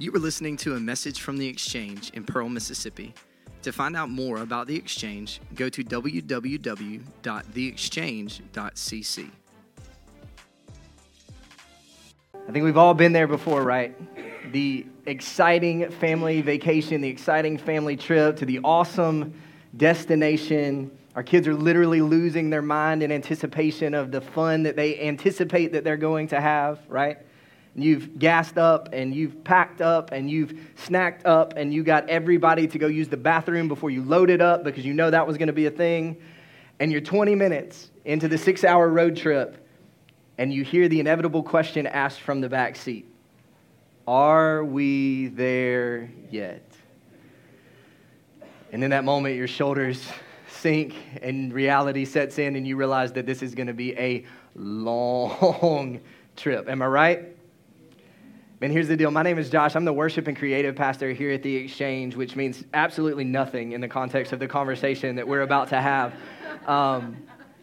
You were listening to a message from the Exchange in Pearl, Mississippi. To find out more about the Exchange, go to www.theexchange.cc. I think we've all been there before, right? The exciting family vacation, the exciting family trip to the awesome destination. Our kids are literally losing their mind in anticipation of the fun that they anticipate that they're going to have, right? You've gassed up and you've packed up and you've snacked up and you got everybody to go use the bathroom before you loaded up because you know that was going to be a thing. And you're 20 minutes into the six hour road trip and you hear the inevitable question asked from the back seat Are we there yet? And in that moment, your shoulders sink and reality sets in, and you realize that this is going to be a long trip. Am I right? And here's the deal. My name is Josh. I'm the worship and creative pastor here at the Exchange, which means absolutely nothing in the context of the conversation that we're about to have. Um,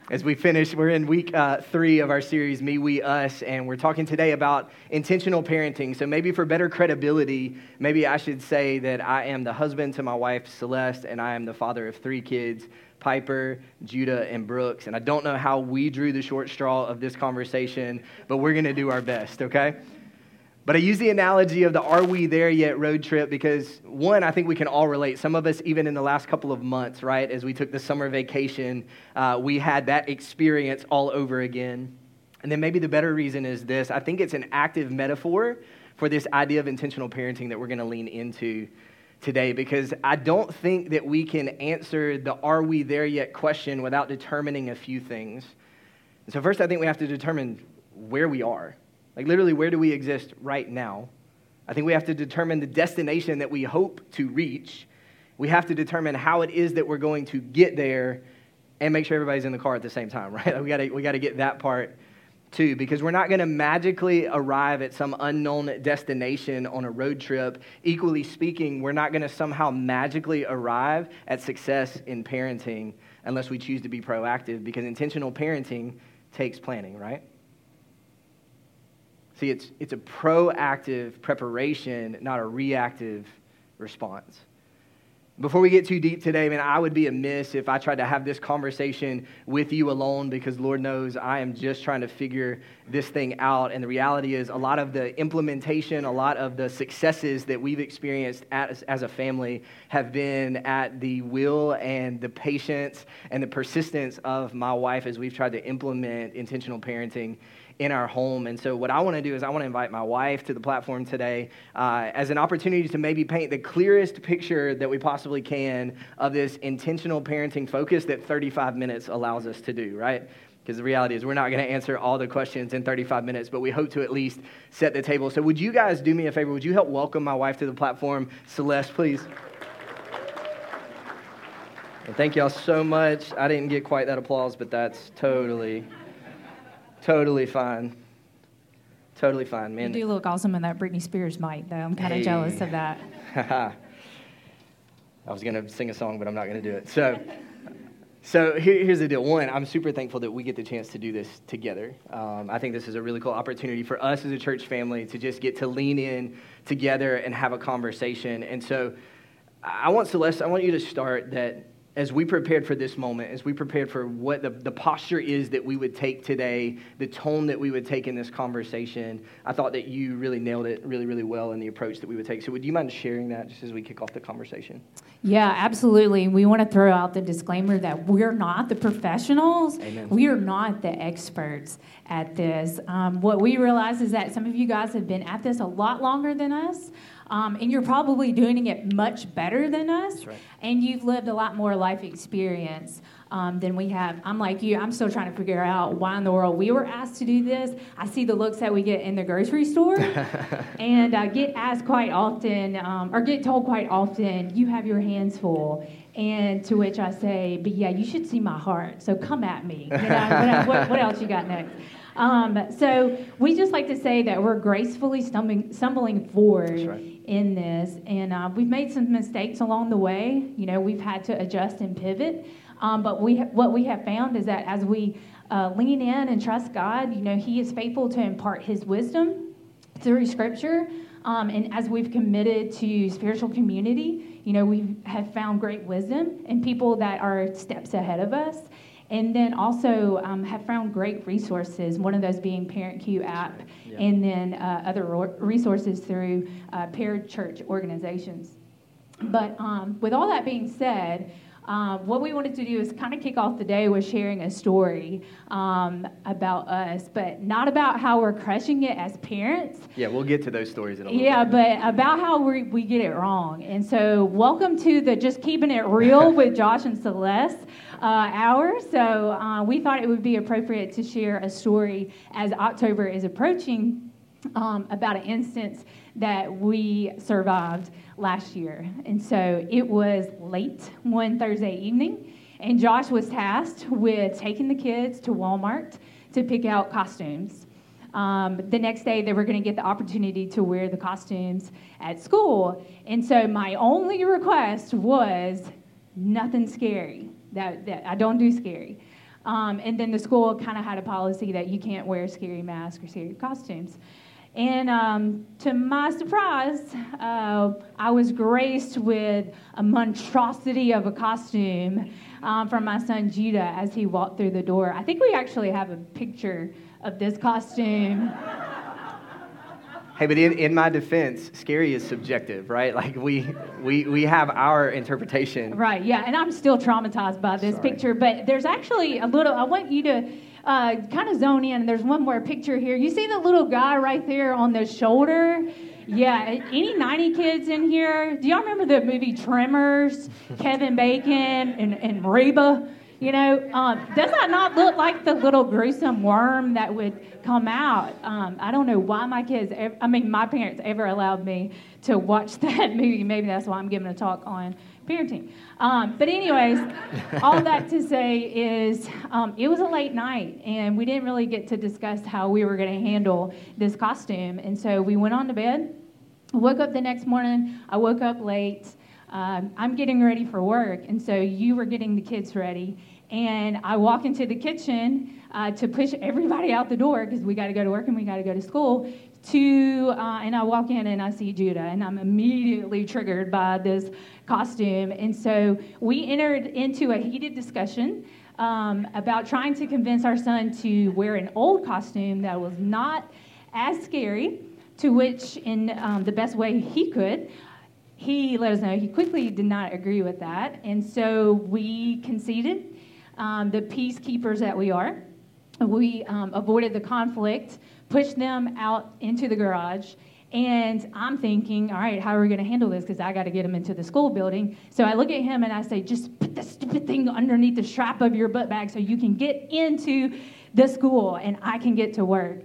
as we finish, we're in week uh, three of our series, Me, We, Us, and we're talking today about intentional parenting. So maybe for better credibility, maybe I should say that I am the husband to my wife, Celeste, and I am the father of three kids. Piper, Judah, and Brooks. And I don't know how we drew the short straw of this conversation, but we're going to do our best, okay? But I use the analogy of the Are We There Yet road trip because, one, I think we can all relate. Some of us, even in the last couple of months, right, as we took the summer vacation, uh, we had that experience all over again. And then maybe the better reason is this I think it's an active metaphor for this idea of intentional parenting that we're going to lean into today because I don't think that we can answer the Are We There Yet question without determining a few things. And so, first, I think we have to determine where we are like, literally, where do we exist right now? I think we have to determine the destination that we hope to reach. We have to determine how it is that we're going to get there and make sure everybody's in the car at the same time, right? we gotta, we gotta get that part too, because we're not to magically arrive at some unknown destination on a road trip. Equally speaking, we're not to somehow magically arrive at success in parenting unless we choose to be proactive, because intentional parenting takes planning, right? See, it's, it's a proactive preparation, not a reactive response. Before we get too deep today, man, I would be amiss if I tried to have this conversation with you alone because Lord knows I am just trying to figure this thing out. And the reality is, a lot of the implementation, a lot of the successes that we've experienced as, as a family have been at the will and the patience and the persistence of my wife as we've tried to implement intentional parenting in our home. And so, what I want to do is, I want to invite my wife to the platform today uh, as an opportunity to maybe paint the clearest picture that we possibly can of this intentional parenting focus that 35 minutes allows us to do, right? Because the reality is, we're not going to answer all the questions in 35 minutes, but we hope to at least set the table. So, would you guys do me a favor? Would you help welcome my wife to the platform? Celeste, please. Thank y'all so much. I didn't get quite that applause, but that's totally Totally fine. Totally fine, man. You do look awesome in that Britney Spears mic, though. I'm kind of hey. jealous of that. I was going to sing a song, but I'm not going to do it. So, so here, here's the deal. One, I'm super thankful that we get the chance to do this together. Um, I think this is a really cool opportunity for us as a church family to just get to lean in together and have a conversation. And so, I want Celeste, I want you to start that as we prepared for this moment, as we prepared for what the, the posture is that we would take today, the tone that we would take in this conversation, I thought that you really nailed it really, really well in the approach that we would take. So, would you mind sharing that just as we kick off the conversation? Yeah, absolutely. We want to throw out the disclaimer that we're not the professionals, Amen. we are not the experts at this. Um, what we realize is that some of you guys have been at this a lot longer than us. Um, and you're probably doing it much better than us. Right. And you've lived a lot more life experience um, than we have. I'm like you, I'm still trying to figure out why in the world we were asked to do this. I see the looks that we get in the grocery store and uh, get asked quite often, um, or get told quite often, you have your hands full. And to which I say, but yeah, you should see my heart. So come at me. You know, what, what else you got next? Um, so we just like to say that we're gracefully stumbling, stumbling forward right. In this, and uh, we've made some mistakes along the way. You know, we've had to adjust and pivot, um, but we what we have found is that as we uh, lean in and trust God, you know, He is faithful to impart His wisdom through Scripture. Um, and as we've committed to spiritual community, you know, we have found great wisdom in people that are steps ahead of us. And then also um, have found great resources, one of those being ParentCue app, yeah. and then uh, other resources through uh, parachurch organizations. But um, with all that being said, um, what we wanted to do is kind of kick off the day with sharing a story um, about us, but not about how we're crushing it as parents. Yeah, we'll get to those stories in a little yeah, bit. but about how we, we get it wrong. And so, welcome to the Just Keeping It Real with Josh and Celeste uh, hour. So, uh, we thought it would be appropriate to share a story as October is approaching um, about an instance that we survived last year. And so it was late one Thursday evening, and Josh was tasked with taking the kids to Walmart to pick out costumes. Um, the next day, they were going to get the opportunity to wear the costumes at school. And so my only request was nothing scary. That, that I don't do scary. Um, and then the school kind of had a policy that you can't wear scary masks or scary costumes. And um, to my surprise, uh, I was graced with a monstrosity of a costume um, from my son Judah as he walked through the door. I think we actually have a picture of this costume. Hey, but in, in my defense, scary is subjective, right? Like we, we, we have our interpretation. Right, yeah, and I'm still traumatized by this Sorry. picture, but there's actually a little, I want you to uh, kind of zone in. There's one more picture here. You see the little guy right there on the shoulder? Yeah, any 90 kids in here? Do y'all remember the movie Tremors? Kevin Bacon and, and Reba? You know, um, does that not look like the little gruesome worm that would come out? Um, I don't know why my kids, ever, I mean, my parents ever allowed me to watch that movie. Maybe that's why I'm giving a talk on parenting. Um, but, anyways, all that to say is um, it was a late night, and we didn't really get to discuss how we were going to handle this costume. And so we went on to bed. Woke up the next morning. I woke up late. Um, I'm getting ready for work, and so you were getting the kids ready. And I walk into the kitchen uh, to push everybody out the door because we got to go to work and we got to go to school to, uh, and I walk in and I see Judah, and I'm immediately triggered by this costume. And so we entered into a heated discussion um, about trying to convince our son to wear an old costume that was not as scary, to which, in um, the best way he could, he let us know he quickly did not agree with that. And so we conceded, um, the peacekeepers that we are. We um, avoided the conflict push them out into the garage. And I'm thinking, all right, how are we going to handle this? Because I got to get them into the school building. So I look at him and I say, just put the stupid thing underneath the strap of your butt bag so you can get into the school and I can get to work.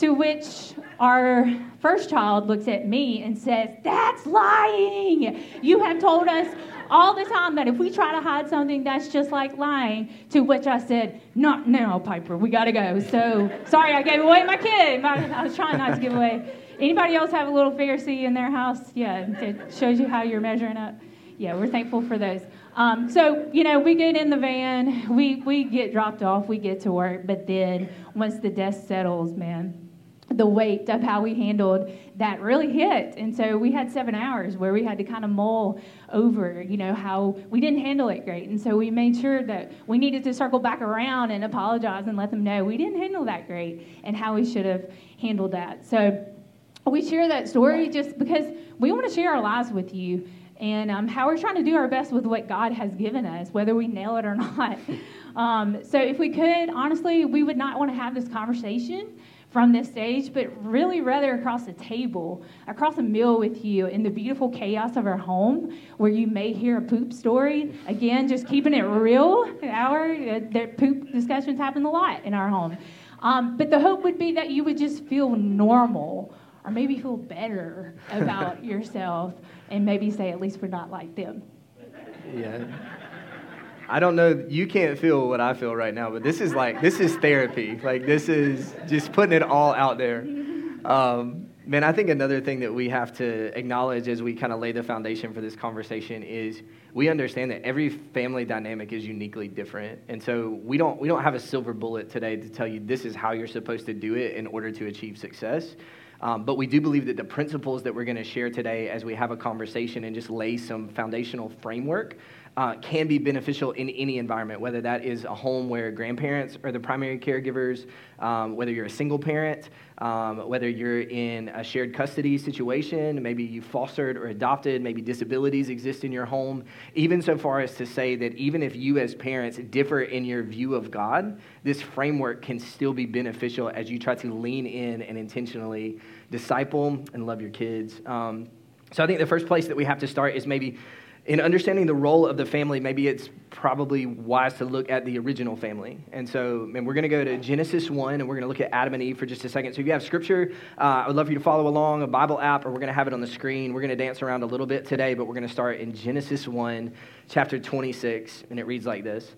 To which our first child looks at me and says, That's lying. You have told us all the time that if we try to hide something, that's just like lying. To which I said, Not now, Piper, we gotta go. So sorry, I gave away my kid. I was trying not to give away. Anybody else have a little Pharisee in their house? Yeah, it shows you how you're measuring up. Yeah, we're thankful for those. Um, so, you know, we get in the van, we, we get dropped off, we get to work, but then once the dust settles, man, the weight of how we handled that really hit. And so we had seven hours where we had to kind of mull over, you know, how we didn't handle it great. And so we made sure that we needed to circle back around and apologize and let them know we didn't handle that great and how we should have handled that. So we share that story just because we want to share our lives with you and um, how we're trying to do our best with what God has given us, whether we nail it or not. Um, so if we could, honestly, we would not want to have this conversation from this stage, but really rather across the table, across a meal with you in the beautiful chaos of our home where you may hear a poop story. Again, just keeping it real. Our uh, poop discussions happen a lot in our home. Um, but the hope would be that you would just feel normal or maybe feel better about yourself and maybe say, at least we're not like them. Yeah. I don't know, you can't feel what I feel right now, but this is like, this is therapy. Like, this is just putting it all out there. Um, man, I think another thing that we have to acknowledge as we kind of lay the foundation for this conversation is we understand that every family dynamic is uniquely different. And so we don't, we don't have a silver bullet today to tell you this is how you're supposed to do it in order to achieve success. Um, but we do believe that the principles that we're going to share today as we have a conversation and just lay some foundational framework uh, can be beneficial in any environment, whether that is a home where grandparents are the primary caregivers, um, whether you're a single parent, um, whether you're in a shared custody situation, maybe you fostered or adopted, maybe disabilities exist in your home, even so far as to say that even if you as parents differ in your view of God, this framework can still be beneficial as you try to lean in and intentionally disciple and love your kids. Um, so I think the first place that we have to start is maybe in understanding the role of the family, maybe it's probably wise to look at the original family. And so, we're going to go to Genesis 1 and we're going to look at Adam and Eve for just a second. So, if you have scripture, uh, I would love for you to follow along, a Bible app, or we're going to have it on the screen. We're going to dance around a little bit today, but we're going to start in Genesis 1, chapter 26. And it reads like this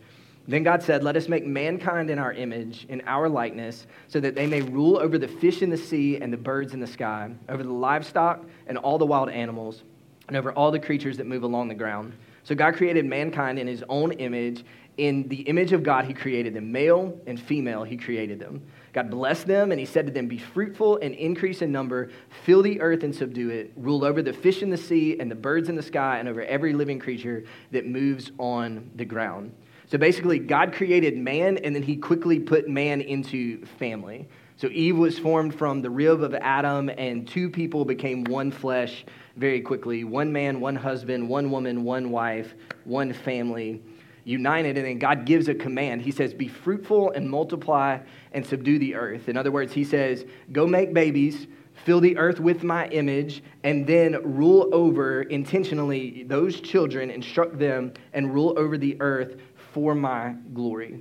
Then God said, Let us make mankind in our image, in our likeness, so that they may rule over the fish in the sea and the birds in the sky, over the livestock and all the wild animals and over all the creatures that move along the ground. So God created mankind in his own image. In the image of God, he created them. Male and female, he created them. God blessed them, and he said to them, Be fruitful and increase in number, fill the earth and subdue it, rule over the fish in the sea and the birds in the sky, and over every living creature that moves on the ground. So basically, God created man, and then he quickly put man into family. So Eve was formed from the rib of Adam, and two people became one flesh very quickly one man, one husband, one woman, one wife, one family united. And then God gives a command. He says, Be fruitful and multiply and subdue the earth. In other words, He says, Go make babies. Fill the earth with my image, and then rule over intentionally those children, instruct them, and rule over the earth for my glory.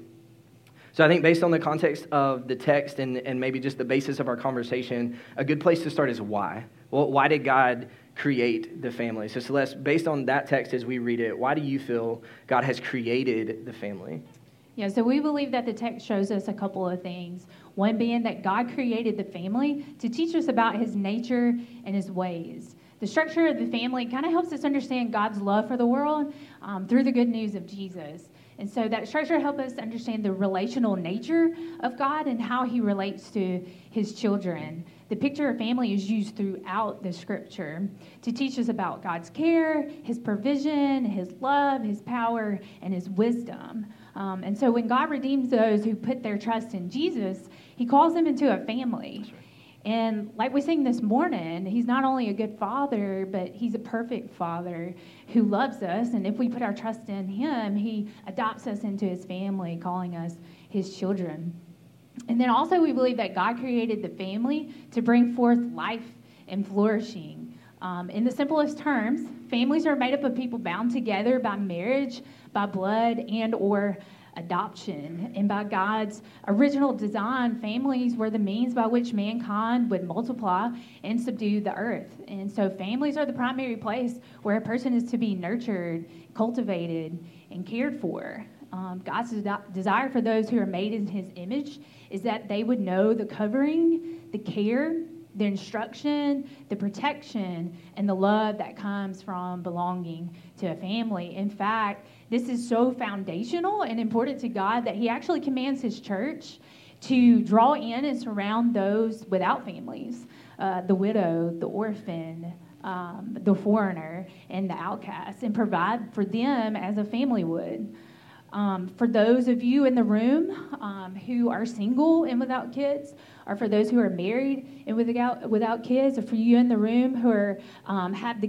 So I think based on the context of the text and, and maybe just the basis of our conversation, a good place to start is why. Well, why did God create the family? So Celeste, based on that text as we read it, why do you feel God has created the family? Yeah, so we believe that the text shows us a couple of things. One being that God created the family to teach us about his nature and his ways. The structure of the family kind of helps us understand God's love for the world um, through the good news of Jesus. And so that structure helps us understand the relational nature of God and how he relates to his children. The picture of family is used throughout the scripture to teach us about God's care, his provision, his love, his power, and his wisdom. Um, and so when God redeems those who put their trust in Jesus, he calls them into a family. And like we sang this morning, he's not only a good father, but he's a perfect father who loves us. And if we put our trust in him, he adopts us into his family, calling us his children. And then also, we believe that God created the family to bring forth life and flourishing. Um, in the simplest terms, families are made up of people bound together by marriage, by blood, and or adoption. And by God's original design, families were the means by which mankind would multiply and subdue the earth. And so, families are the primary place where a person is to be nurtured, cultivated, and cared for. Um, God's de- desire for those who are made in His image is that they would know the covering, the care, the instruction, the protection, and the love that comes from belonging to a family. In fact, this is so foundational and important to God that He actually commands His church to draw in and surround those without families uh, the widow, the orphan, um, the foreigner, and the outcast, and provide for them as a family would. Um, for those of you in the room um, who are single and without kids, or for those who are married and without, without kids, or for you in the room who are, um, have the,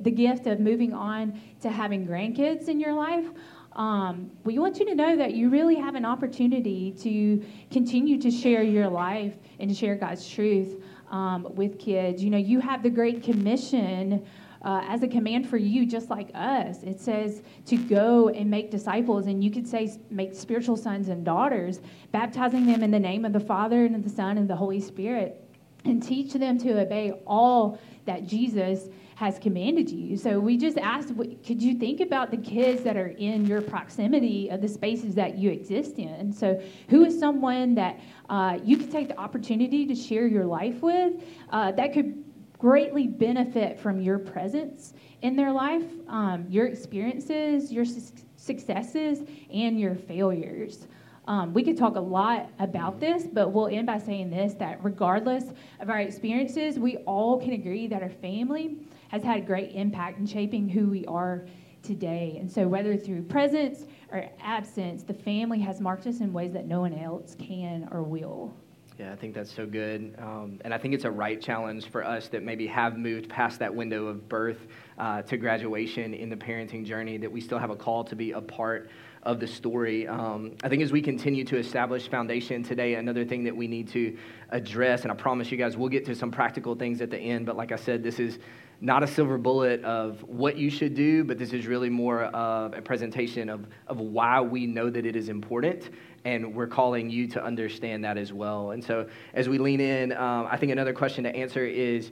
the gift of moving on to having grandkids in your life, um, we want you to know that you really have an opportunity to continue to share your life and share God's truth um, with kids. You know, you have the Great Commission uh, as a command for you, just like us. It says to go and make disciples, and you could say make spiritual sons and daughters, baptizing them in the name of the Father and of the Son and the Holy Spirit, and teach them to obey all that Jesus has commanded you. So we just asked, could you think about the kids that are in your proximity of the spaces that you exist in? So who is someone that uh, you could take the opportunity to share your life with uh, that could greatly benefit from your presence in their life, um, your experiences, your su- successes, and your failures. Um, we could talk a lot about this, but we'll end by saying this that regardless of our experiences, we all can agree that our family has had a great impact in shaping who we are today. And so, whether through presence or absence, the family has marked us in ways that no one else can or will. Yeah, I think that's so good. Um, and I think it's a right challenge for us that maybe have moved past that window of birth uh, to graduation in the parenting journey, that we still have a call to be a part of the story. Um, I think as we continue to establish foundation today, another thing that we need to address, and I promise you guys we'll get to some practical things at the end, but like I said, this is not a silver bullet of what you should do, but this is really more of a presentation of, of why we know that it is important. And we're calling you to understand that as well. And so, as we lean in, um, I think another question to answer is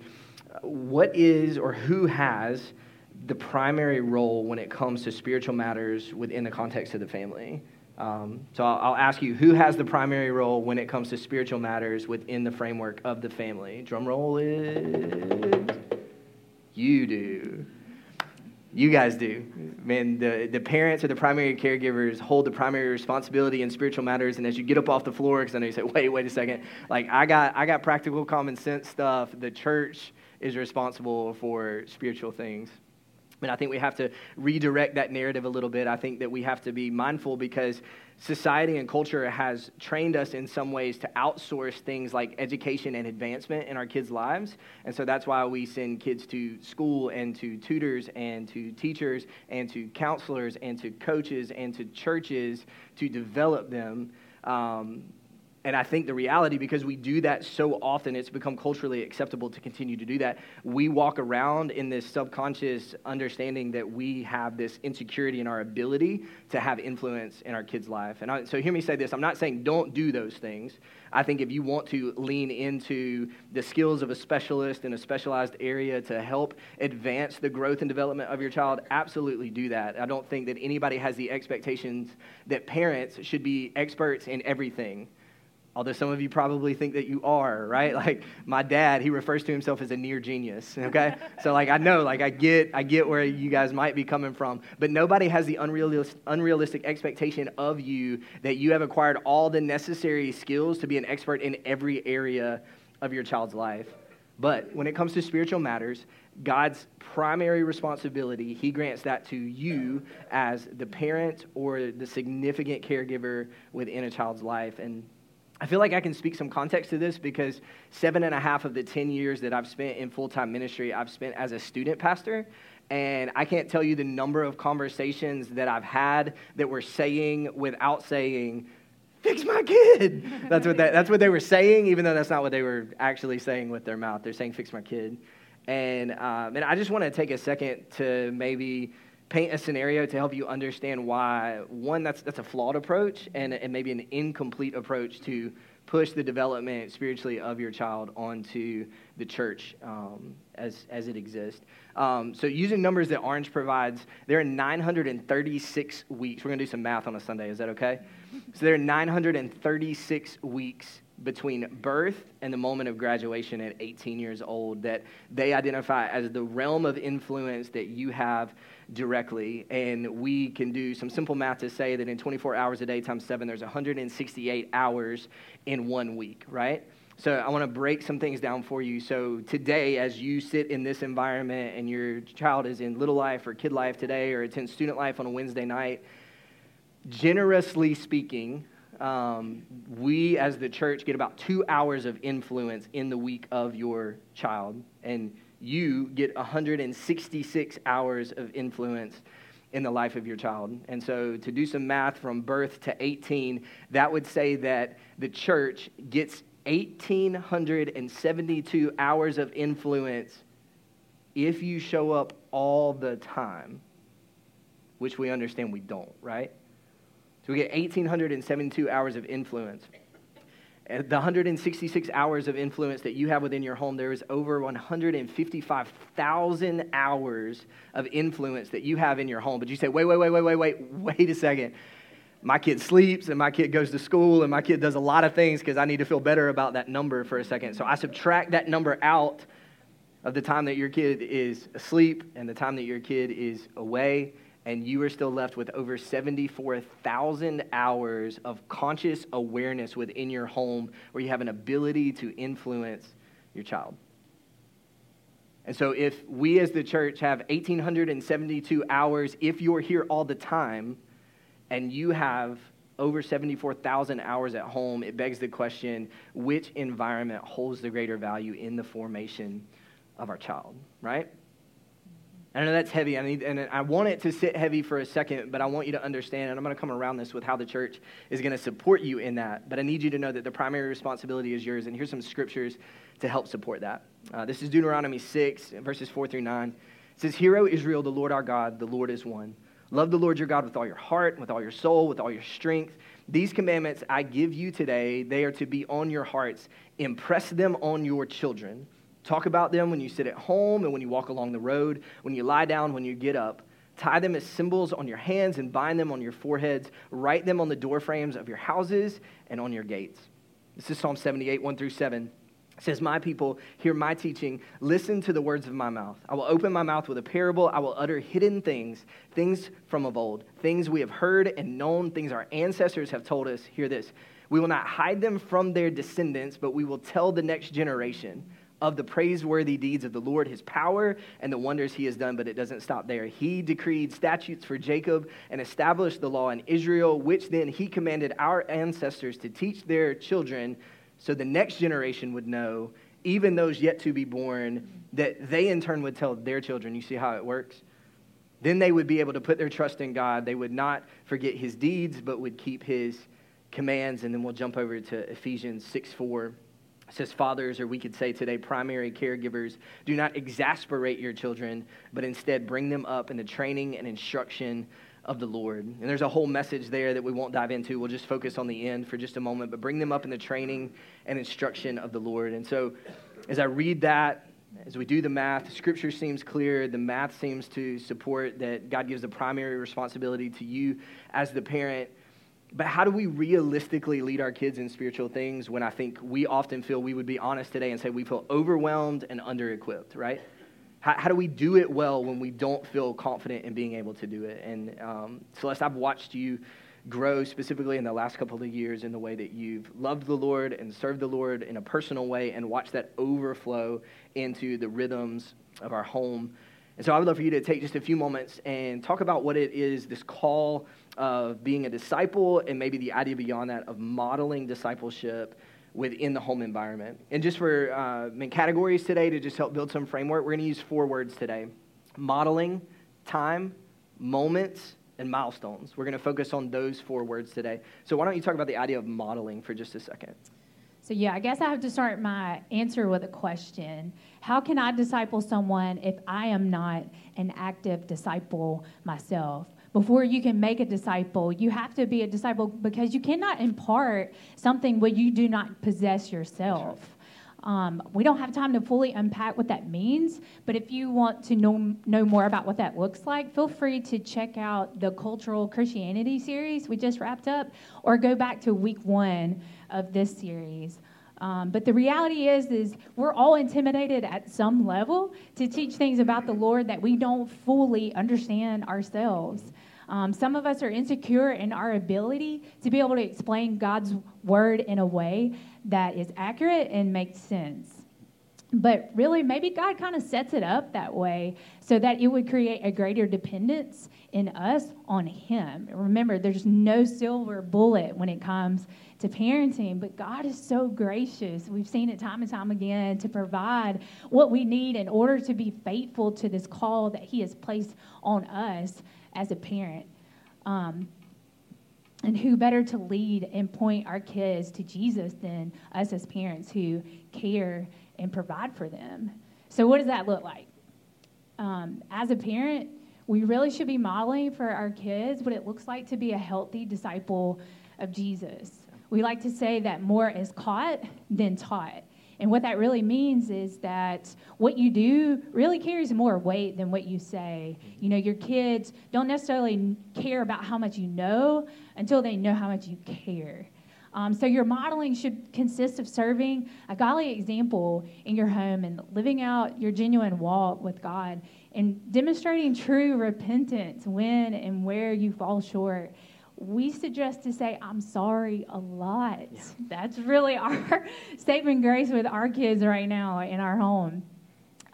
what is or who has the primary role when it comes to spiritual matters within the context of the family? Um, so I'll, I'll, ask you, who has the primary role when it comes to spiritual matters within the framework of the family? Drum roll is you do. You guys do. Man, the, the parents or the primary caregivers hold the primary responsibility in spiritual matters. And as you get up off the floor, because I know you say, wait, wait a second. Like, I got, I got practical common sense stuff. The church is responsible for spiritual things. I think we have to redirect that narrative a little bit. I think that we have to be mindful because society and culture has trained us in some ways to outsource things like education and advancement in our kids' lives. And so that's why we send kids to school and to tutors and to teachers and to counselors and to coaches and to churches to develop them. Um, and I think the reality, because we do that so often, it's become culturally acceptable to continue to do that. We walk around in this subconscious understanding that we have this insecurity in our ability to have influence in our kids' life. And I, so hear me say this I'm not saying don't do those things. I think if you want to lean into the skills of a specialist in a specialized area to help advance the growth and development of your child, absolutely do that. I don't think that anybody has the expectations that parents should be experts in everything although some of you probably think that you are, right? Like my dad, he refers to himself as a near genius, okay? so like I know, like I get I get where you guys might be coming from, but nobody has the unrealistic, unrealistic expectation of you that you have acquired all the necessary skills to be an expert in every area of your child's life. But when it comes to spiritual matters, God's primary responsibility, He grants that to you as the parent or the significant caregiver within a child's life. And I feel like I can speak some context to this because seven and a half of the 10 years that I've spent in full time ministry, I've spent as a student pastor. And I can't tell you the number of conversations that I've had that were saying without saying, fix my kid. That's what, that, that's what they were saying, even though that's not what they were actually saying with their mouth. They're saying, fix my kid. And, um, and I just want to take a second to maybe paint a scenario to help you understand why one that's that's a flawed approach and, and maybe an incomplete approach to push the development spiritually of your child onto the church um, as, as it exists. Um, so, using numbers that Orange provides, there are 936 weeks. We're going to do some math on a Sunday. Is that okay? So, there are 936 weeks between birth and the moment of graduation at 18 years old that they identify as the realm of influence that you have directly. And we can do some simple math to say that in 24 hours a day times seven, there's 168 hours in one week, right? So I want to break some things down for you. So today, as you sit in this environment and your child is in little life or kid life today or attends student life on a Wednesday night, generously speaking, um, we as the church get about two hours of influence in the week of your child. And you get 166 hours of influence in the life of your child. And so, to do some math from birth to 18, that would say that the church gets 1,872 hours of influence if you show up all the time, which we understand we don't, right? So, we get 1,872 hours of influence the 166 hours of influence that you have within your home, there is over 155,000 hours of influence that you have in your home. But you say, wait, wait, wait, wait, wait, wait, wait a second. My kid sleeps and my kid goes to school and my kid does a lot of things because I need to feel better about that number for a second. So I subtract that number out of the time that your kid is asleep and the time that your kid is away and you are still left with over 74,000 hours of conscious awareness within your home where you have an ability to influence your child. And so, if we as the church have 1,872 hours, if you're here all the time and you have over 74,000 hours at home, it begs the question which environment holds the greater value in the formation of our child, right? I know that's heavy, I and I want it to sit heavy for a second, but I want you to understand, and I'm going to come around this with how the church is going to support you in that. But I need you to know that the primary responsibility is yours, and here's some scriptures to help support that. Uh, this is Deuteronomy 6, verses 4 through 9. It says, O Israel, the Lord our God, the Lord is one. Love the Lord your God with all your heart, with all your soul, with all your strength. These commandments I give you today, they are to be on your hearts. Impress them on your children. Talk about them when you sit at home and when you walk along the road, when you lie down, when you get up. Tie them as symbols on your hands and bind them on your foreheads. Write them on the doorframes of your houses and on your gates. This is Psalm 78, 1 through 7. It says, My people, hear my teaching. Listen to the words of my mouth. I will open my mouth with a parable. I will utter hidden things, things from of old, things we have heard and known, things our ancestors have told us. Hear this. We will not hide them from their descendants, but we will tell the next generation of the praiseworthy deeds of the Lord, his power, and the wonders he has done. But it doesn't stop there. He decreed statutes for Jacob and established the law in Israel, which then he commanded our ancestors to teach their children so the next generation would know, even those yet to be born, that they in turn would tell their children. You see how it works? Then they would be able to put their trust in God. They would not forget his deeds, but would keep his commands. And then we'll jump over to Ephesians 6 4. It says, Fathers, or we could say today, primary caregivers, do not exasperate your children, but instead bring them up in the training and instruction of the Lord. And there's a whole message there that we won't dive into. We'll just focus on the end for just a moment, but bring them up in the training and instruction of the Lord. And so as I read that, as we do the math, scripture seems clear. The math seems to support that God gives the primary responsibility to you as the parent. But how do we realistically lead our kids in spiritual things when I think we often feel we would be honest today and say we feel overwhelmed and under equipped, right? How, how, do we do it well when we don't feel confident in being able to do it? And um, Celeste, I've watched you grow specifically in the last couple of years in the way that you've loved the Lord and served the Lord in a personal way and watched that overflow into the rhythms of our home. And so I would love for you to take just a few moments and talk about what it is this call of being a disciple and maybe the idea beyond that of modeling discipleship within the home environment. And just for uh, main categories today to just help build some framework, we're going to use four words today modeling, time, moments, and milestones. We're going to focus on those four words today. So, why don't you talk about the idea of modeling for just a second? So, yeah, I guess I have to start my answer with a question. How can I disciple someone if I am not an active disciple myself? Before you can make a disciple, you have to be a disciple because you cannot impart something what you do not possess yourself. Um, we don't have time to fully unpack what that means, but if you want to know, know more about what that looks like, feel free to check out the Cultural Christianity series we just wrapped up, or go back to week one of this series. Um, but the reality is, is we're all intimidated at some level to teach things about the Lord that we don't fully understand ourselves. Um, some of us are insecure in our ability to be able to explain God's word in a way that is accurate and makes sense. But really, maybe God kind of sets it up that way so that it would create a greater dependence in us on Him. Remember, there's no silver bullet when it comes to parenting, but God is so gracious. We've seen it time and time again to provide what we need in order to be faithful to this call that He has placed on us as a parent. Um, and who better to lead and point our kids to Jesus than us as parents who care and provide for them? So, what does that look like? Um, as a parent, we really should be modeling for our kids what it looks like to be a healthy disciple of Jesus. We like to say that more is caught than taught. And what that really means is that what you do really carries more weight than what you say. You know, your kids don't necessarily care about how much you know until they know how much you care. Um, so your modeling should consist of serving a godly example in your home and living out your genuine walk with God and demonstrating true repentance when and where you fall short. We suggest to say, I'm sorry a lot. Yeah. That's really our statement grace with our kids right now in our home.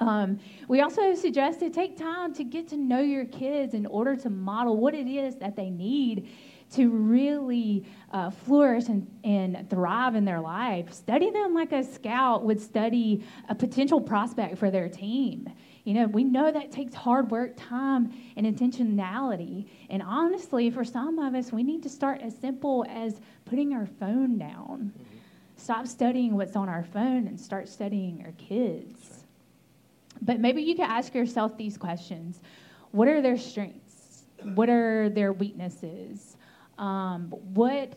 Um, we also suggest to take time to get to know your kids in order to model what it is that they need to really uh, flourish and, and thrive in their life. Study them like a scout would study a potential prospect for their team. You know, we know that takes hard work, time, and intentionality. And honestly, for some of us, we need to start as simple as putting our phone down. Mm-hmm. Stop studying what's on our phone and start studying our kids. But maybe you could ask yourself these questions What are their strengths? What are their weaknesses? Um, what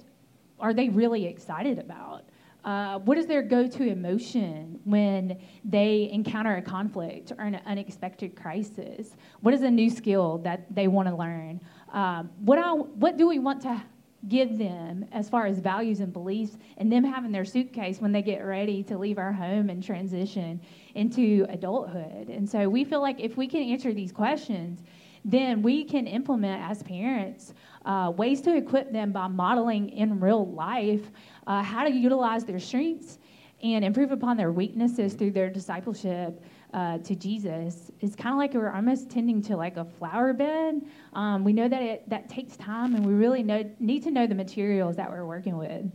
are they really excited about? Uh, what is their go-to emotion when they encounter a conflict or an unexpected crisis? What is a new skill that they want to learn? Um, what, I, what do we want to give them as far as values and beliefs and them having their suitcase when they get ready to leave our home and transition into adulthood? And so we feel like if we can answer these questions, then we can implement as parents uh, ways to equip them by modeling in real life uh, how to utilize their strengths and improve upon their weaknesses through their discipleship uh, to Jesus. It's kind of like we're almost tending to like a flower bed. Um, we know that it that takes time, and we really know, need to know the materials that we're working with.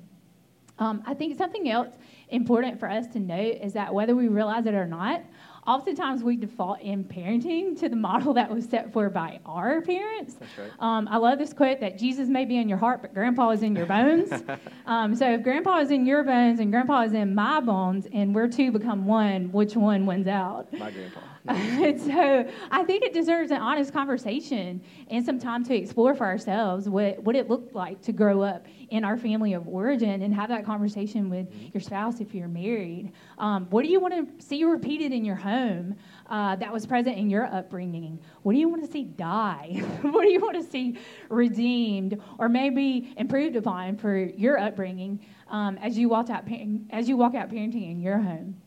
Um, I think something else important for us to note is that whether we realize it or not, oftentimes we default in parenting to the model that was set for by our parents. That's right. Um, I love this quote that Jesus may be in your heart, but grandpa is in your bones. um, so if grandpa is in your bones and grandpa is in my bones and we're two become one, which one wins out? My grandpa. And so I think it deserves an honest conversation and some time to explore for ourselves what, what it looked like to grow up in our family of origin and have that conversation with mm-hmm. your spouse if you're married. Um, what do you want to see repeated in your home uh, that was present in your upbringing? What do you want to see die? what do you want to see redeemed or maybe improved upon for your upbringing um, as you walk out as you walk out parenting in your home?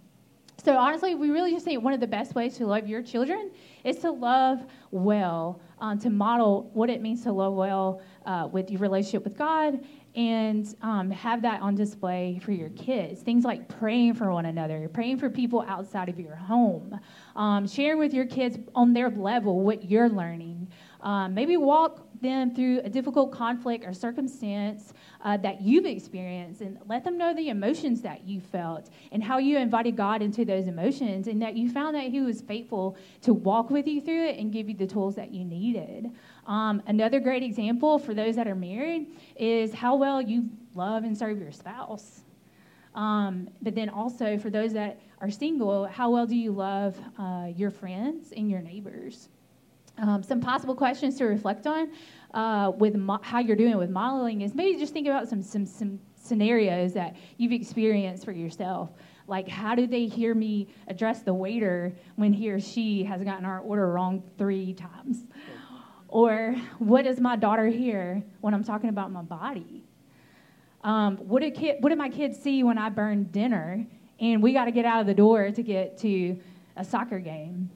So honestly, we really just think one of the best ways to love your children is to love well, um, to model what it means to love well uh, with your relationship with God, and um, have that on display for your kids. Things like praying for one another, praying for people outside of your home, um, sharing with your kids on their level what you're learning. Um, maybe walk them through a difficult conflict or circumstance uh, that you've experienced and let them know the emotions that you felt and how you invited God into those emotions and that you found that He was faithful to walk with you through it and give you the tools that you needed. Um, another great example for those that are married is how well you love and serve your spouse. Um, but then also for those that are single, how well do you love uh, your friends and your neighbors? Um, some possible questions to reflect on uh, with mo- how you're doing with modeling is maybe just think about some, some, some scenarios that you've experienced for yourself. Like, how do they hear me address the waiter when he or she has gotten our order wrong three times? Or what does my daughter hear when I'm talking about my body? Um, what, do kid, what do my kids see when I burn dinner and we got to get out of the door to get to a soccer game?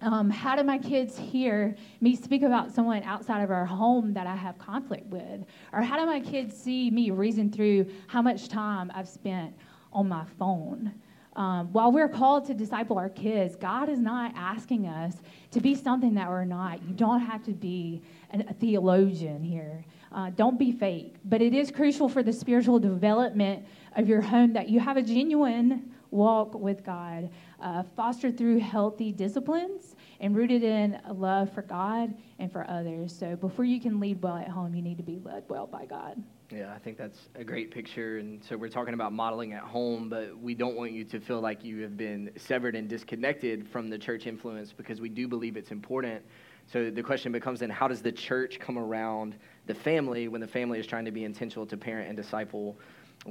Um, how do my kids hear me speak about someone outside of our home that I have conflict with? Or how do my kids see me reason through how much time I've spent on my phone? Um, while we're called to disciple our kids, God is not asking us to be something that we're not. You don't have to be an, a theologian here. Uh, don't be fake. But it is crucial for the spiritual development of your home that you have a genuine walk with God, uh, fostered through healthy disciplines and rooted in a love for God and for others. So before you can lead well at home, you need to be led well by God. Yeah, I think that's a great picture. And so we're talking about modeling at home, but we don't want you to feel like you have been severed and disconnected from the church influence because we do believe it's important. So the question becomes then how does the church come around the family when the family is trying to be intentional to parent and disciple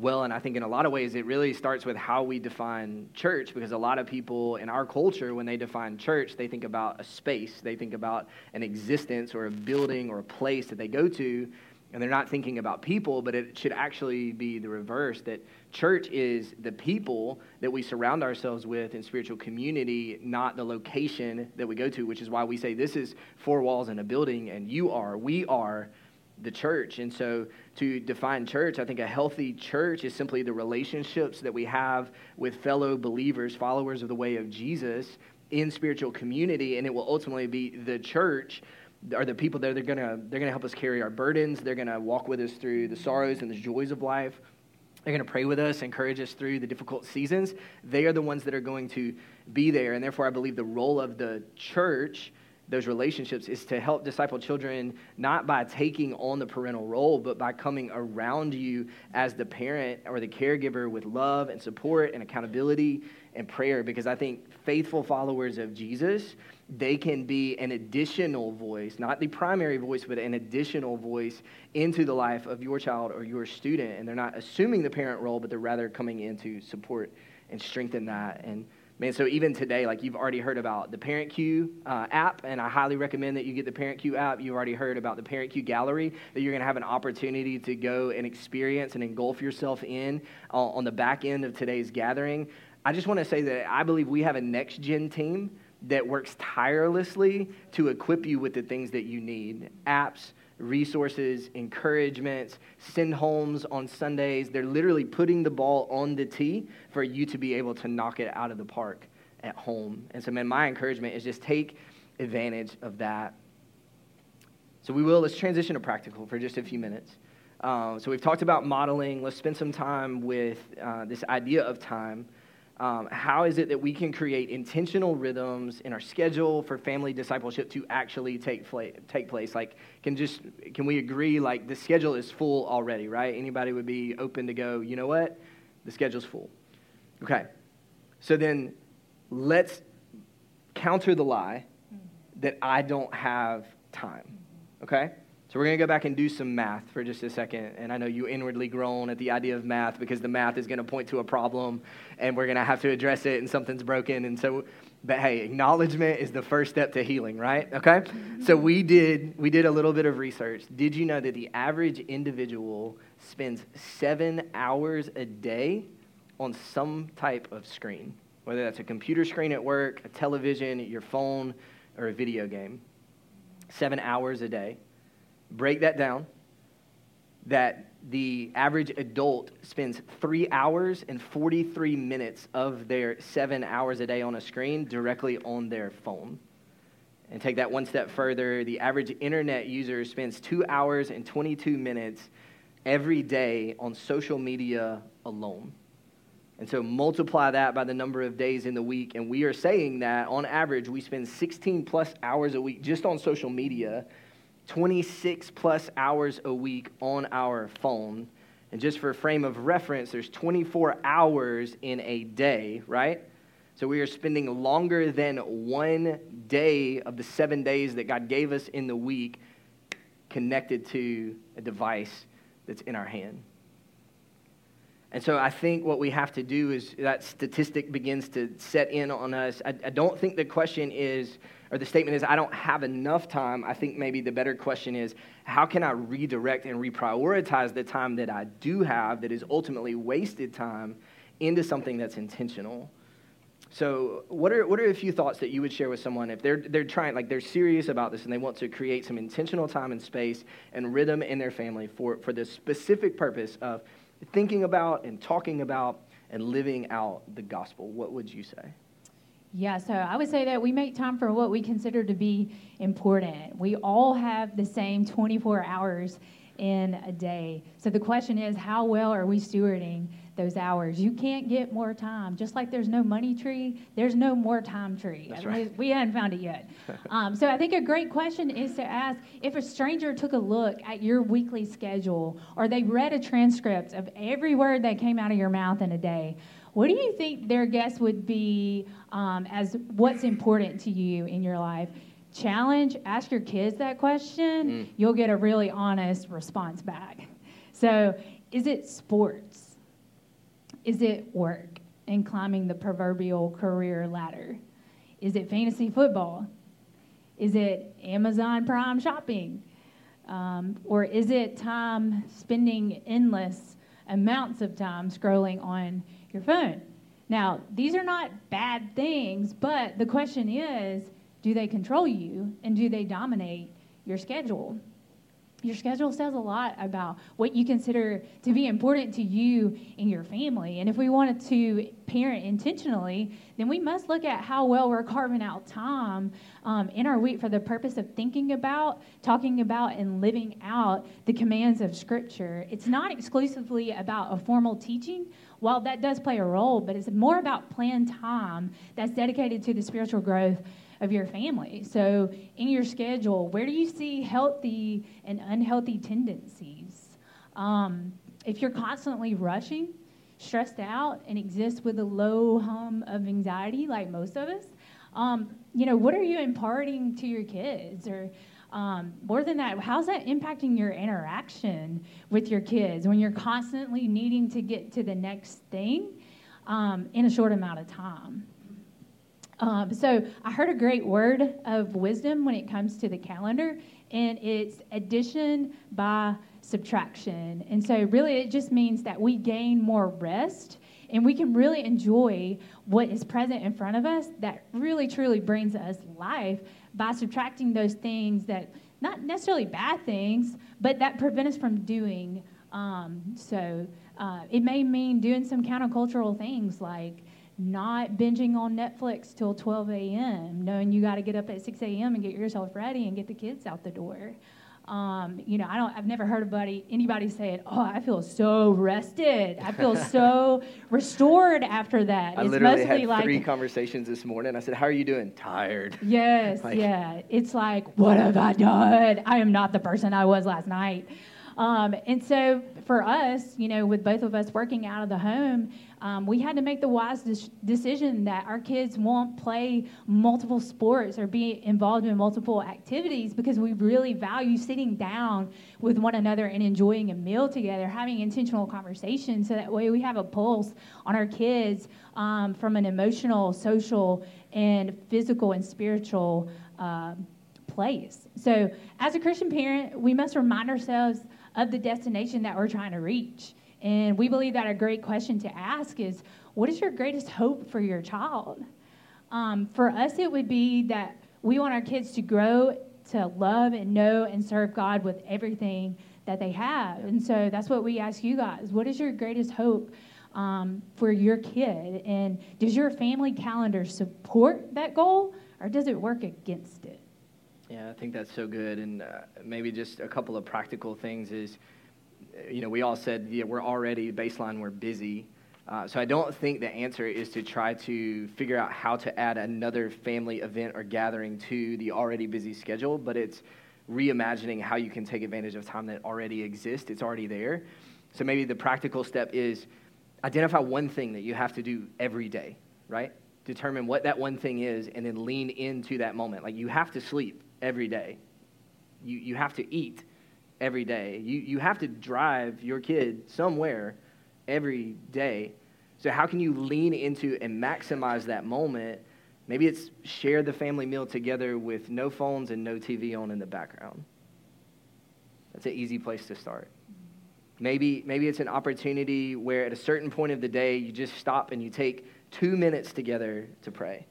well, and I think in a lot of ways it really starts with how we define church because a lot of people in our culture, when they define church, they think about a space, they think about an existence or a building or a place that they go to. and they're not thinking about people, but it should actually be the reverse that church is the people that we surround ourselves with in spiritual community, not the location that we go to, which is why we say this is four walls in a building, and you are, we are the church. And so, to define church, I think a healthy church is simply the relationships that we have with fellow believers, followers of the way of Jesus in spiritual community, and it will ultimately be the church are the people that are gonna they're gonna help us carry our burdens. They're gonna walk with us through the sorrows and the joys of life. They're going to pray with us, encourage us through the difficult seasons. They are the ones that are going to be there. And therefore, I believe the role of the church those relationships is to help disciple children not by taking on the parental role, but by coming around you as the parent or the caregiver with love and support and accountability and prayer. Because I think faithful followers of Jesus, they can be an additional voice, not the primary voice, but an additional voice into the life of your child or your student. And they're not assuming the parent role, but they're rather coming in to support and strengthen that. And Man, so even today, like you've already heard about the ParentCue uh, app, and I highly recommend that you get the ParentCue app. You've already heard about the ParentCue Gallery that you're going to have an opportunity to go and experience and engulf yourself in uh, on the back end of today's gathering. I just want to say that I believe we have a next gen team that works tirelessly to equip you with the things that you need apps, resources, encouragements, send homes on Sundays. They're literally putting the ball on the tee for you to be able to knock it out of the park at home. And so, man, my encouragement is just take advantage of that. So, we will, let's transition to practical for just a few minutes. Um, so, we've talked about modeling. Let's spend some time with uh, this idea of time. Um, how is it that we can create intentional rhythms in our schedule for family discipleship to actually take, fla- take place? Like can just can we agree like the schedule is full already right? Anybody would be open to go you know what? The schedule's full. Okay. So then let's counter the lie that i don't have time. Okay so we're going to go back and do some math for just a second. And I know you inwardly groan at the idea of math because the math is going to point to a problem and we're going to have to address it and something's broken. And so, but hey, acknowledgement is the first step to healing, right? Okay? Mm-hmm. So we did, we did a little bit of research. Did you know that the average individual spends seven hours a day on some type of screen? Whether that's a computer screen at work, a television, your phone, or a video game. Seven hours a day break that down that the average adult spends three hours and 43 minutes of their seven hours a day on a screen directly on their phone. And take that one step further, the average internet user spends two hours and 22 minutes every day on social media alone. And so multiply that by the number of days in the week, and we are saying that on average we spend 16 plus hours a week just on social media 26 plus hours a week on our phone. And just for a frame of reference, there's 24 hours in a day, right? So we are spending longer than one day of the seven days that God gave us in the week connected to a device that's in our hand. And so I think what we have to do is that statistic begins to set in on us. I, I don't think the question is, or the statement is, I don't have enough time. I think maybe the better question is, how can I redirect and reprioritize the time that I do have that is ultimately wasted time into something that's intentional? So, what are, what are a few thoughts that you would share with someone if they're, they're trying, like they're serious about this and they want to create some intentional time and space and rhythm in their family for, for the specific purpose of thinking about and talking about and living out the gospel? What would you say? Yeah, so I would say that we make time for what we consider to be important. We all have the same 24 hours in a day. So the question is, how well are we stewarding those hours? You can't get more time. Just like there's no money tree, there's no more time tree. That's right. We haven't found it yet. um, so I think a great question is to ask if a stranger took a look at your weekly schedule or they read a transcript of every word that came out of your mouth in a day what do you think their guess would be um, as what's important to you in your life? Challenge, ask your kids that question. Mm. You'll get a really honest response back. So, is it sports? Is it work and climbing the proverbial career ladder? Is it fantasy football? Is it Amazon Prime shopping? Um, or is it time spending endless amounts of time scrolling on your phone? Now, these are not bad things, but the question is do they control you and do they dominate your schedule? Your schedule says a lot about what you consider to be important to you and your family. And if we wanted to parent intentionally, then we must look at how well we're carving out time um, in our week for the purpose of thinking about, talking about, and living out the commands of Scripture. It's not exclusively about a formal teaching, while that does play a role, but it's more about planned time that's dedicated to the spiritual growth of your family. So, in your schedule, where do you see healthy and unhealthy tendencies? Um, if you're constantly rushing, stressed out, and exist with a low hum of anxiety, like most of us, um, you know, what are you imparting to your kids? Or um, more than that, how's that impacting your interaction with your kids when you're constantly needing to get to the next thing um, in a short amount of time? Um, so I heard a great word of wisdom when it comes to the calendar, and it's addition by subtraction. And so, really, it just means that we gain more rest and we can really enjoy what is present in front of us that really, truly brings us life by subtracting those things that, not necessarily bad things, but that prevent us from doing. Um, so, uh, it may mean doing some countercultural things like not binging on Netflix till 12 a.m., knowing you got to get up at 6 a.m. and get yourself ready and get the kids out the door. Um, you know, I don't. I've never heard anybody anybody say it. "Oh, I feel so rested. I feel so restored after that." I it's literally mostly had like, three conversations this morning. I said, "How are you doing? Tired." Yes, Like- yeah. It's like, what have I done? I am not the person I was last night. Um, and so for us, you know, with both of us working out of the home, um, we had to make the wise des- decision that our kids won't play multiple sports or be involved in multiple activities because we really value sitting down with one another and enjoying a meal together, having intentional conversations, so that way we have a pulse on our kids um, from an emotional, social, and physical and spiritual uh, place. So, as a Christian parent, we must remind ourselves of the destination that we're trying to reach. And we believe that a great question to ask is what is your greatest hope for your child? Um, for us, it would be that we want our kids to grow to love and know and serve God with everything that they have. And so that's what we ask you guys. What is your greatest hope um, for your kid? And does your family calendar support that goal or does it work against it? Yeah, I think that's so good. And uh, maybe just a couple of practical things is, you know, we all said, yeah, we're already baseline, we're busy. Uh, so I don't think the answer is to try to figure out how to add another family event or gathering to the already busy schedule, but it's reimagining how you can take advantage of time that already exists. It's already there. So maybe the practical step is identify one thing that you have to do every day, right? Determine what that one thing is and then lean into that moment. Like you have to sleep every day. You, you have to eat every day. You, you have to drive your kid somewhere every day. So, how can you lean into and maximize that moment? Maybe it's share the family meal together with no phones and no TV on in the background. That's an easy place to start. Maybe, maybe it's an opportunity where at a certain point of the day, you just stop and you take two minutes together to pray.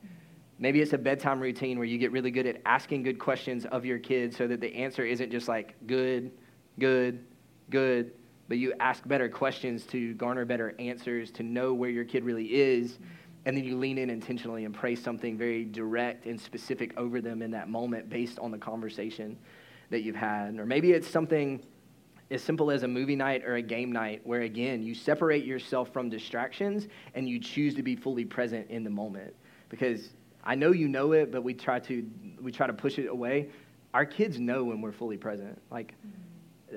Maybe it's a bedtime routine where you get really good at asking good questions of your kids so that the answer isn't just like good, good, good, but you ask better questions to garner better answers, to know where your kid really is, and then you lean in intentionally and pray something very direct and specific over them in that moment based on the conversation that you've had. Or maybe it's something as simple as a movie night or a game night where, again, you separate yourself from distractions and you choose to be fully present in the moment. Because I know you know it, but we try to, we try to push it away. Our kids know when we're fully present. Like,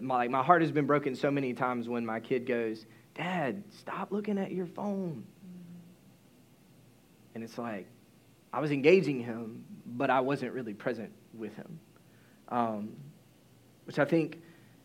my, like, my heart has been broken so many times when my kid goes, Dad, stop looking at your phone. And it's like, I was engaging him, but I wasn't really present with him. Um, which I think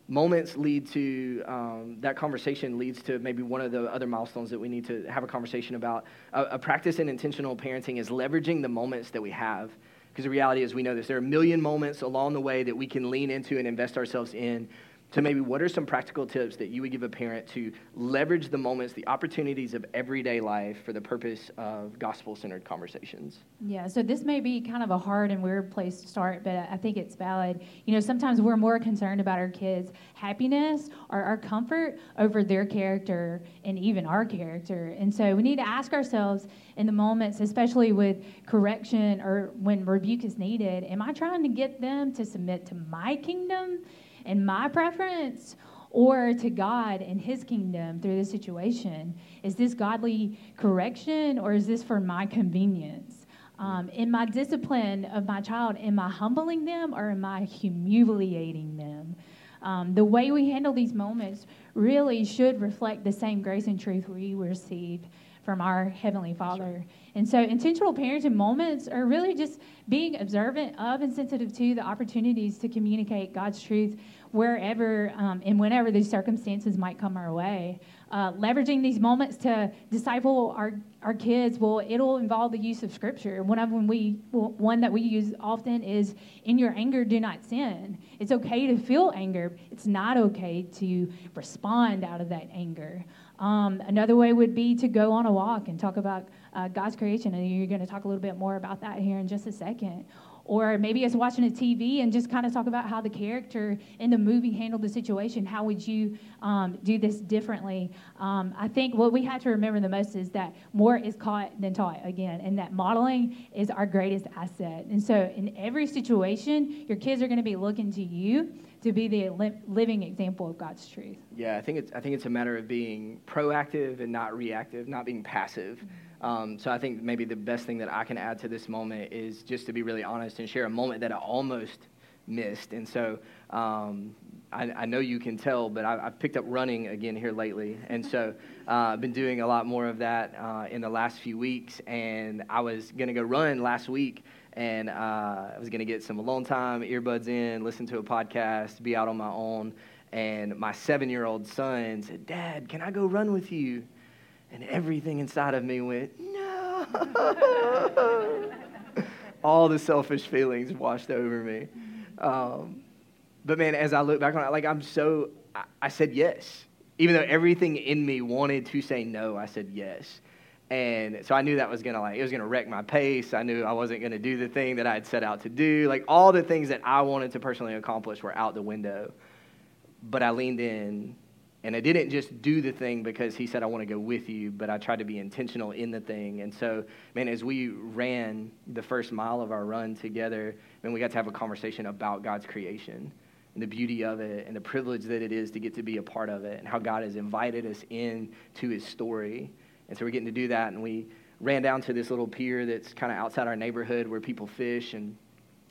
moments lead to um, that conversation leads to maybe one of the other milestones that we need to have a conversation about. A, a practice in intentional parenting is leveraging the moments that we have Because the reality is, we know this. There are a million moments along the way that we can lean into and invest ourselves in so, maybe what are some practical tips that you would give a parent to leverage the moments, the opportunities of everyday life for the purpose of gospel centered conversations? Yeah, so this may be kind of a hard and weird place to start, but I think it's valid. You know, sometimes we're more concerned about our kids' happiness or our comfort over their character and even our character. And so we need to ask ourselves in the moments, especially with correction or when rebuke is needed, am I trying to get them to submit to my kingdom? And my preference or to God and His kingdom through this situation? Is this godly correction or is this for my convenience? Um, in my discipline of my child, am I humbling them or am I humiliating them? Um, the way we handle these moments really should reflect the same grace and truth we receive from our Heavenly Father. And so, intentional parenting moments are really just being observant of and sensitive to the opportunities to communicate God's truth wherever um, and whenever these circumstances might come our way. Uh, leveraging these moments to disciple our, our kids, well, it'll involve the use of scripture. One of them we one that we use often is "In your anger, do not sin." It's okay to feel anger. It's not okay to respond out of that anger. Um, another way would be to go on a walk and talk about uh, God's creation, and you're going to talk a little bit more about that here in just a second. Or maybe it's watching a TV and just kind of talk about how the character in the movie handled the situation. How would you um, do this differently? Um, I think what we have to remember the most is that more is caught than taught again, and that modeling is our greatest asset. And so, in every situation, your kids are going to be looking to you to be the li- living example of God's truth. Yeah, I think it's I think it's a matter of being proactive and not reactive, not being passive. Mm-hmm. Um, so I think maybe the best thing that I can add to this moment is just to be really honest and share a moment that I almost missed. And so um, I, I, know you can tell, but I, have picked up running again here lately. And so uh, I've been doing a lot more of that uh, in the last few weeks. And I was going to go run last week. And uh, I was going to get some alone time, earbuds in, listen to a podcast, be out on my own. And my seven year old son said, Dad, can I go run with you? And everything inside of me went, no. All the selfish feelings washed over me. Um, but man, as I look back on it, like I'm so, I, I said yes. Even though everything in me wanted to say no, I said yes. And so I knew that was gonna like it was gonna wreck my pace. I knew I wasn't gonna do the thing that I had set out to do. Like all the things that I wanted to personally accomplish were out the window. But I leaned in and I didn't just do the thing because he said, I want to go with you, but I tried to be intentional in the thing. And so, man, as we ran the first mile of our run together, man, we got to have a conversation about God's creation and the beauty of it and the privilege that it is to get to be a part of it and how God has invited us in to his story. And so we're getting to do that. And we ran down to this little pier that's kind of outside our neighborhood where people fish and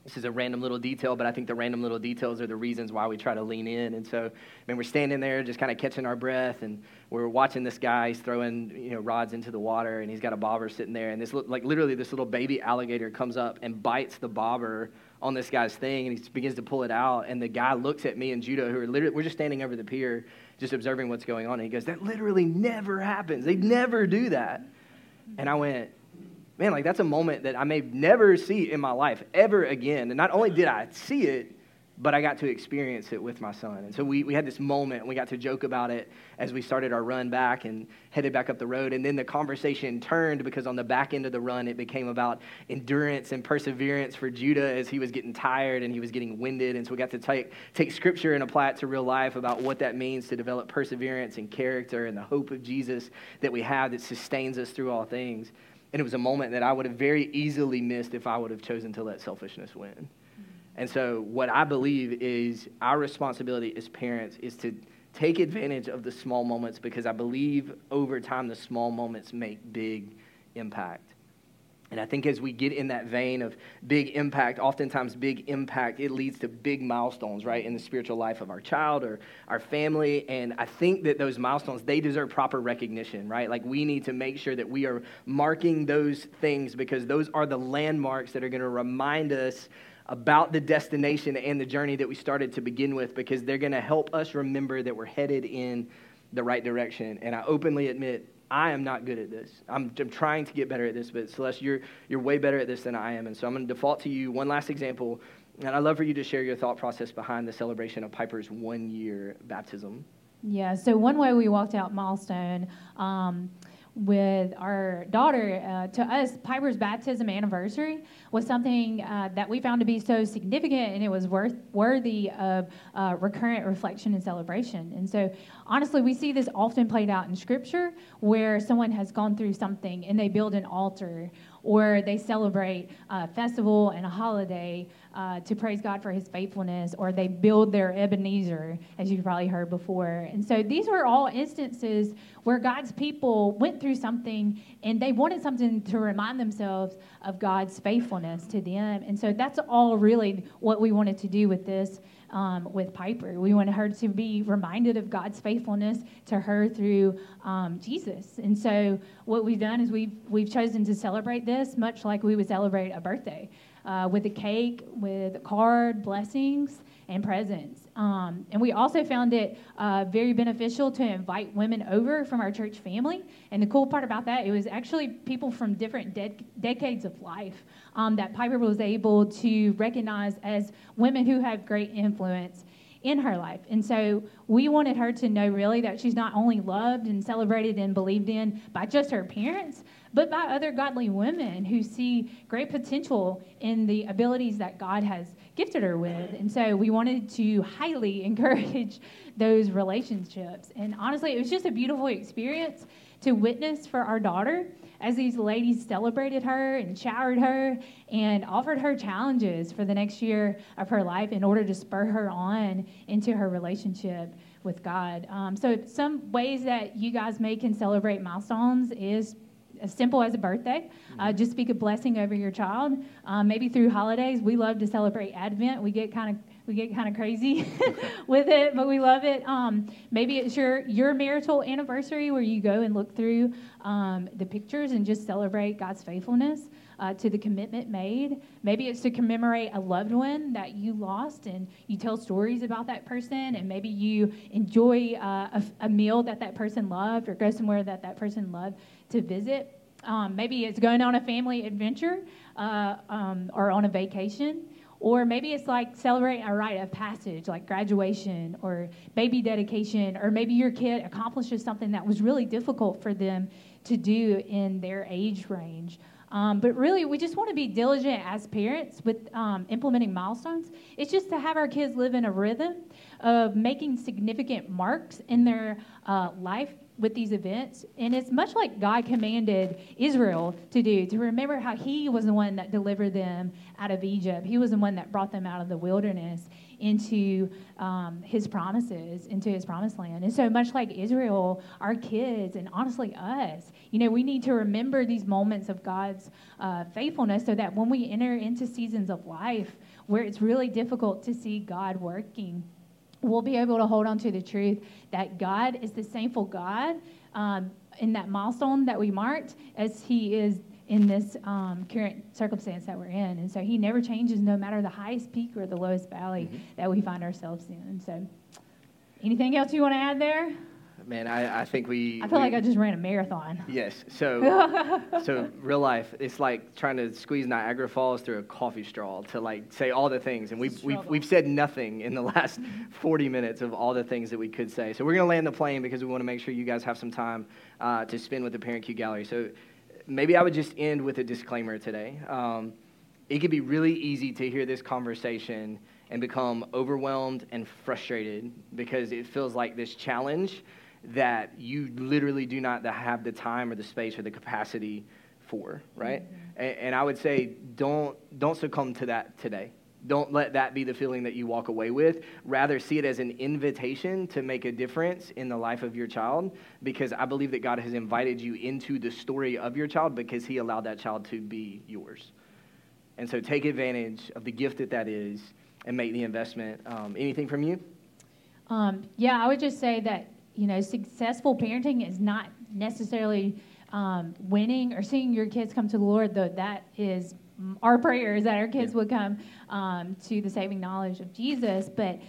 this is a random little detail, but I think the random little details are the reasons why we try to lean in. And so, I mean, we're standing there just kind of catching our breath, and we're watching this guy. He's throwing, you know, rods into the water, and he's got a bobber sitting there. And this, like, literally, this little baby alligator comes up and bites the bobber on this guy's thing, and he begins to pull it out. And the guy looks at me and Judah, who are literally, we're just standing over the pier, just observing what's going on. And he goes, "That literally never happens. They never do that." And I went, man, like that's a moment that I may never see in my life ever again. And not only did I see it, but I got to experience it with my son. And so we, we had this moment and we got to joke about it as we started our run back and headed back up the road. And then the conversation turned because on the back end of the run, it became about endurance and perseverance for Judah as he was getting tired and he was getting winded. And so we got to take, take scripture and apply it to real life about what that means to develop perseverance and character and the hope of Jesus that we have that sustains us through all things. And it was a moment that I would have very easily missed if I would have chosen to let selfishness win. And so, what I believe is our responsibility as parents is to take advantage of the small moments because I believe over time the small moments make big impact. And I think as we get in that vein of big impact, oftentimes big impact, it leads to big milestones, right, in the spiritual life of our child or our family. And I think that those milestones, they deserve proper recognition, right? Like we need to make sure that we are marking those things because those are the landmarks that are going to remind us about the destination and the journey that we started to begin with because they're going to help us remember that we're headed in the right direction. And I openly admit I am not good at this. I'm, I'm, trying to get better at this, but Celeste, you're, you're way better at this than I am. And so I'm going to default to you. One last example, and I'd love for you to share your thought process behind the celebration of Piper's one year baptism. Yeah, so one way we walked out Milestone. Um, with our daughter, uh, to us, Piper's baptism anniversary was something uh, that we found to be so significant and it was worth, worthy of uh, recurrent reflection and celebration. And so, honestly, we see this often played out in Scripture where someone has gone through something and they build an altar or they celebrate a festival and a holiday uh, to praise God for his faithfulness, or they build their Ebenezer, as you've probably heard before. And so these were all instances where God's people went through something and they wanted something to remind themselves of God's faithfulness to them. And so that's all really what we wanted to do with this. Um, with Piper. We wanted her to be reminded of God's faithfulness to her through um, Jesus. And so, what we've done is we've, we've chosen to celebrate this much like we would celebrate a birthday uh, with a cake, with a card, blessings, and presents. Um, and we also found it uh, very beneficial to invite women over from our church family. And the cool part about that, it was actually people from different de- decades of life um, that Piper was able to recognize as women who have great influence in her life. And so we wanted her to know really that she's not only loved and celebrated and believed in by just her parents, but by other godly women who see great potential in the abilities that God has gifted her with. And so we wanted to highly encourage those relationships. And honestly, it was just a beautiful experience to witness for our daughter as these ladies celebrated her and showered her and offered her challenges for the next year of her life in order to spur her on into her relationship with God. Um, so, some ways that you guys may can celebrate milestones is as simple as a birthday. Uh, just speak a blessing over your child. Um, maybe through holidays, we love to celebrate Advent. We get kind of we get kind of crazy with it, but we love it. Um, maybe it's your your marital anniversary where you go and look through um, the pictures and just celebrate God's faithfulness uh, to the commitment made. Maybe it's to commemorate a loved one that you lost, and you tell stories about that person, and maybe you enjoy uh, a, a meal that that person loved, or go somewhere that that person loved to visit. Um, maybe it's going on a family adventure uh, um, or on a vacation. Or maybe it's like celebrating a rite of passage, like graduation or baby dedication, or maybe your kid accomplishes something that was really difficult for them to do in their age range. Um, but really, we just want to be diligent as parents with um, implementing milestones. It's just to have our kids live in a rhythm of making significant marks in their uh, life with these events. And it's much like God commanded Israel to do, to remember how He was the one that delivered them out of Egypt. He was the one that brought them out of the wilderness into um, His promises, into His promised land. And so, much like Israel, our kids, and honestly us, you know, we need to remember these moments of God's uh, faithfulness so that when we enter into seasons of life where it's really difficult to see God working, we'll be able to hold on to the truth that God is the same for God um, in that milestone that we marked as He is in this um, current circumstance that we're in. And so He never changes no matter the highest peak or the lowest valley mm-hmm. that we find ourselves in. And so, anything else you want to add there? Man, I, I think we. I feel we, like I just ran a marathon. Yes. So, so real life, it's like trying to squeeze Niagara Falls through a coffee straw to like say all the things, and we've we've, we've said nothing in the last 40 minutes of all the things that we could say. So we're gonna land the plane because we want to make sure you guys have some time uh, to spend with the ParentCue Gallery. So maybe I would just end with a disclaimer today. Um, it could be really easy to hear this conversation and become overwhelmed and frustrated because it feels like this challenge that you literally do not have the time or the space or the capacity for, right? Mm-hmm. And, and, I would say don't don't succumb to that today. Don't let that be the feeling that you walk away with. Rather, see it as an invitation to make a difference in the life of your child because I believe that God has invited you into the story of your child because He allowed that child to be yours. And so take advantage of the gift that that is and make the investment. Um, anything from you? Um, yeah, I would just say that you know, successful parenting is not necessarily um, winning or seeing your kids come to the Lord, though that is our prayer is that our kids yeah. would come um, to the saving knowledge of Jesus. But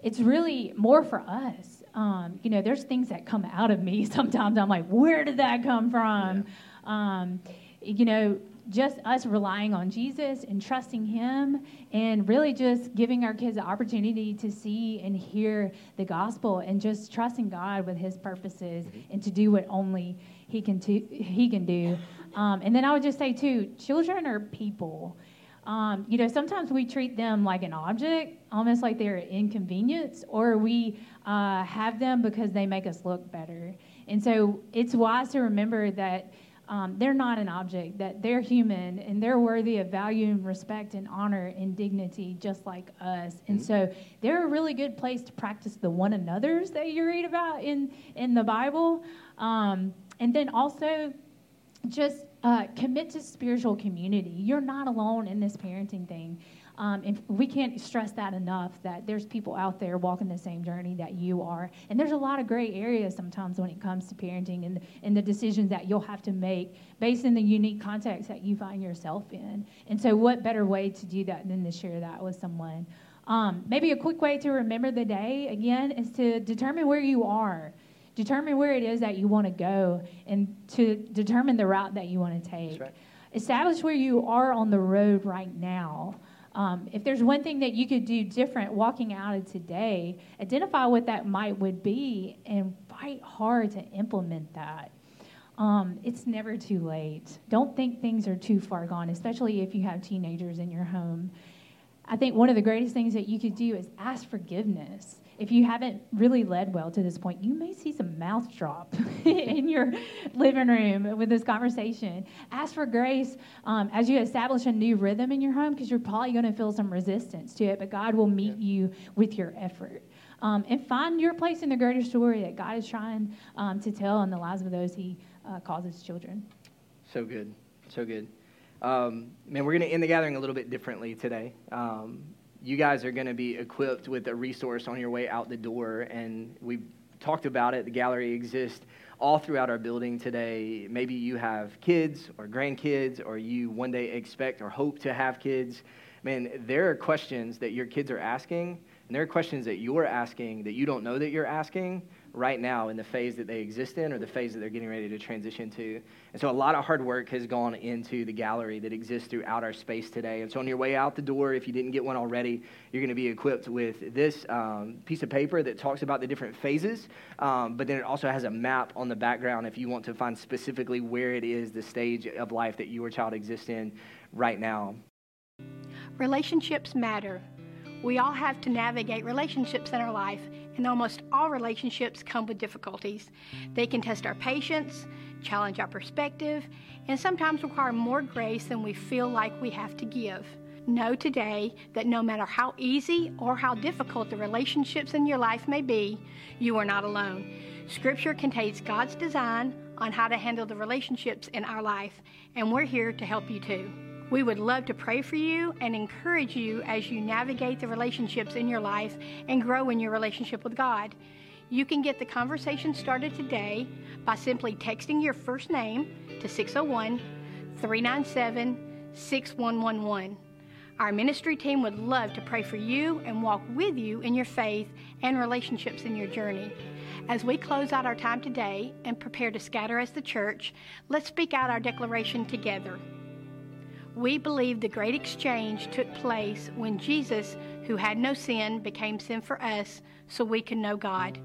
it's really more for us um, you know, there's things that come out of me sometimes. I'm like, where did that come from? Yeah. Um, you know, just us relying on Jesus and trusting Him, and really just giving our kids the opportunity to see and hear the gospel, and just trusting God with His purposes mm-hmm. and to do what only He can to, He can do. Um, and then I would just say too, children are people. Um, you know, sometimes we treat them like an object, almost like they're an inconvenience, or we uh, have them because they make us look better. And so it's wise to remember that um, they're not an object, that they're human and they're worthy of value and respect and honor and dignity just like us. And mm-hmm. so they're a really good place to practice the one another's that you read about in, in the Bible. Um, and then also just uh, commit to spiritual community. You're not alone in this parenting thing. Um, and we can't stress that enough that there's people out there walking the same journey that you are. And there's a lot of gray areas sometimes when it comes to parenting and, and the decisions that you'll have to make based in the unique context that you find yourself in. And so, what better way to do that than to share that with someone? Um, maybe a quick way to remember the day, again, is to determine where you are. Determine where it is that you want to go and to determine the route that you want to take. Right. Establish where you are on the road right now. Um, if there's one thing that you could do different walking out of today, identify what that might would be and fight hard to implement that. Um, it's never too late. Don't think things are too far gone, especially if you have teenagers in your home. I think one of the greatest things that you could do is ask forgiveness if you haven't really led well to this point, you may see some mouth drop in your living room with this conversation. Ask for grace um, as you establish a new rhythm in your home because you're probably going to feel some resistance to it, but God will meet yeah. you with your effort. Um, and find your place in the greater story that God is trying um, to tell in the lives of those He uh, calls His children. So good. So good. Um, man, we're going to end the gathering a little bit differently today. Um, you guys are going to be equipped with a resource on your way out the door. And we've talked about it. The gallery exists all throughout our building today. Maybe you have kids or grandkids, or you one day expect or hope to have kids. Man, there are questions that your kids are asking, and there are questions that you're asking that you don't know that you're asking right now in the phase that they exist in or the phase that they're getting ready to transition to. And so a lot of hard work has gone into the gallery that exists throughout our space today. And so on your way out the door, if you didn't get one already, you're going to be equipped with this um, piece of paper that talks about the different phases, um, but then it also has a map on the background if you want to find specifically where it is, the stage of life that your child exists in right now. Relationships matter. We all have to navigate relationships in our life, and almost all relationships come with difficulties. They can test our patience, challenge our perspective, and sometimes require more grace than we feel like we have to give. Know today that no matter how easy or how difficult the relationships in your life may be, you are not alone. Scripture contains God's design on how to handle the relationships in our life, and we're here to help you too. We would love to pray for you and encourage you as you navigate the relationships in your life and grow in your relationship with God. You can get the conversation started today by simply texting your first name to 601 397 6111. Our ministry team would love to pray for you and walk with you in your faith and relationships in your journey. As we close out our time today and prepare to scatter as the church, let's speak out our declaration together. We believe the great exchange took place when Jesus, who had no sin, became sin for us so we can know God.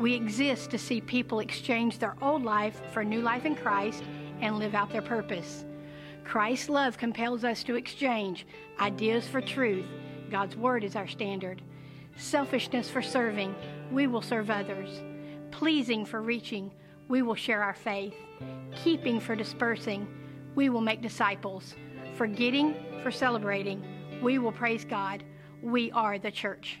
We exist to see people exchange their old life for new life in Christ and live out their purpose. Christ's love compels us to exchange ideas for truth. God's word is our standard. Selfishness for serving, we will serve others. Pleasing for reaching, we will share our faith. Keeping for dispersing, we will make disciples forgetting, for celebrating. We will praise God. We are the church.